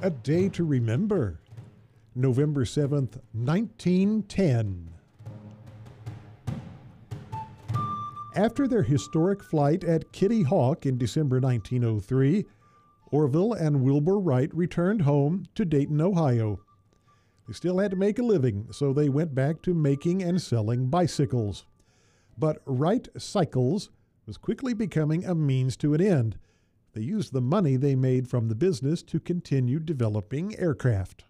A Day to Remember, November 7th, 1910. After their historic flight at Kitty Hawk in December 1903, Orville and Wilbur Wright returned home to Dayton, Ohio. They still had to make a living, so they went back to making and selling bicycles. But Wright Cycles was quickly becoming a means to an end. They used the money they made from the business to continue developing aircraft.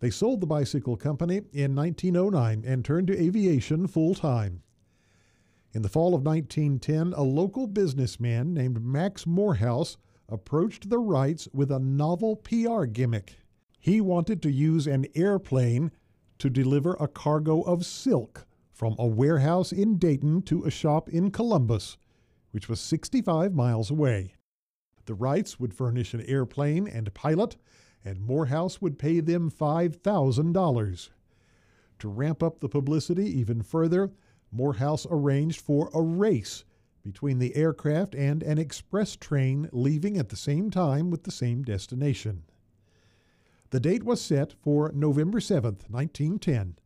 They sold the bicycle company in 1909 and turned to aviation full time. In the fall of 1910, a local businessman named Max Morehouse approached the Wrights with a novel PR gimmick. He wanted to use an airplane to deliver a cargo of silk from a warehouse in Dayton to a shop in Columbus, which was 65 miles away. The Wrights would furnish an airplane and pilot, and Morehouse would pay them $5,000. To ramp up the publicity even further, Morehouse arranged for a race between the aircraft and an express train leaving at the same time with the same destination. The date was set for November 7, 1910.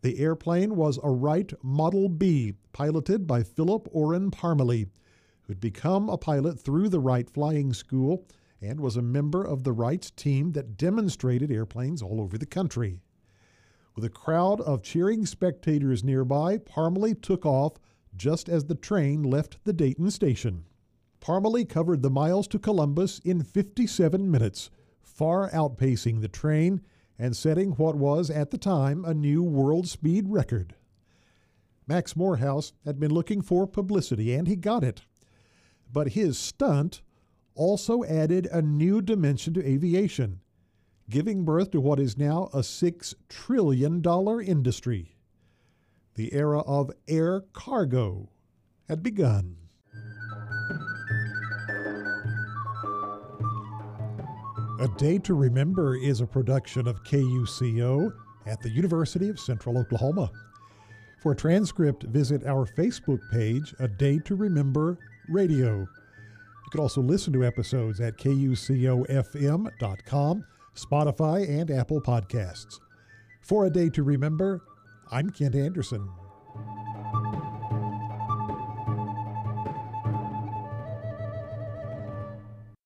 The airplane was a Wright Model B, piloted by Philip Orrin Parmalee, who had become a pilot through the Wright Flying School and was a member of the Wrights team that demonstrated airplanes all over the country. With a crowd of cheering spectators nearby, Parmalee took off just as the train left the Dayton station. Parmalee covered the miles to Columbus in 57 minutes, far outpacing the train and setting what was at the time a new world speed record. Max Morehouse had been looking for publicity and he got it. But his stunt also added a new dimension to aviation giving birth to what is now a $6 trillion industry. The era of air cargo had begun. A Day to Remember is a production of KUCO at the University of Central Oklahoma. For a transcript, visit our Facebook page, A Day to Remember Radio. You can also listen to episodes at kucofm.com Spotify, and Apple Podcasts. For a Day to Remember, I'm Kent Anderson.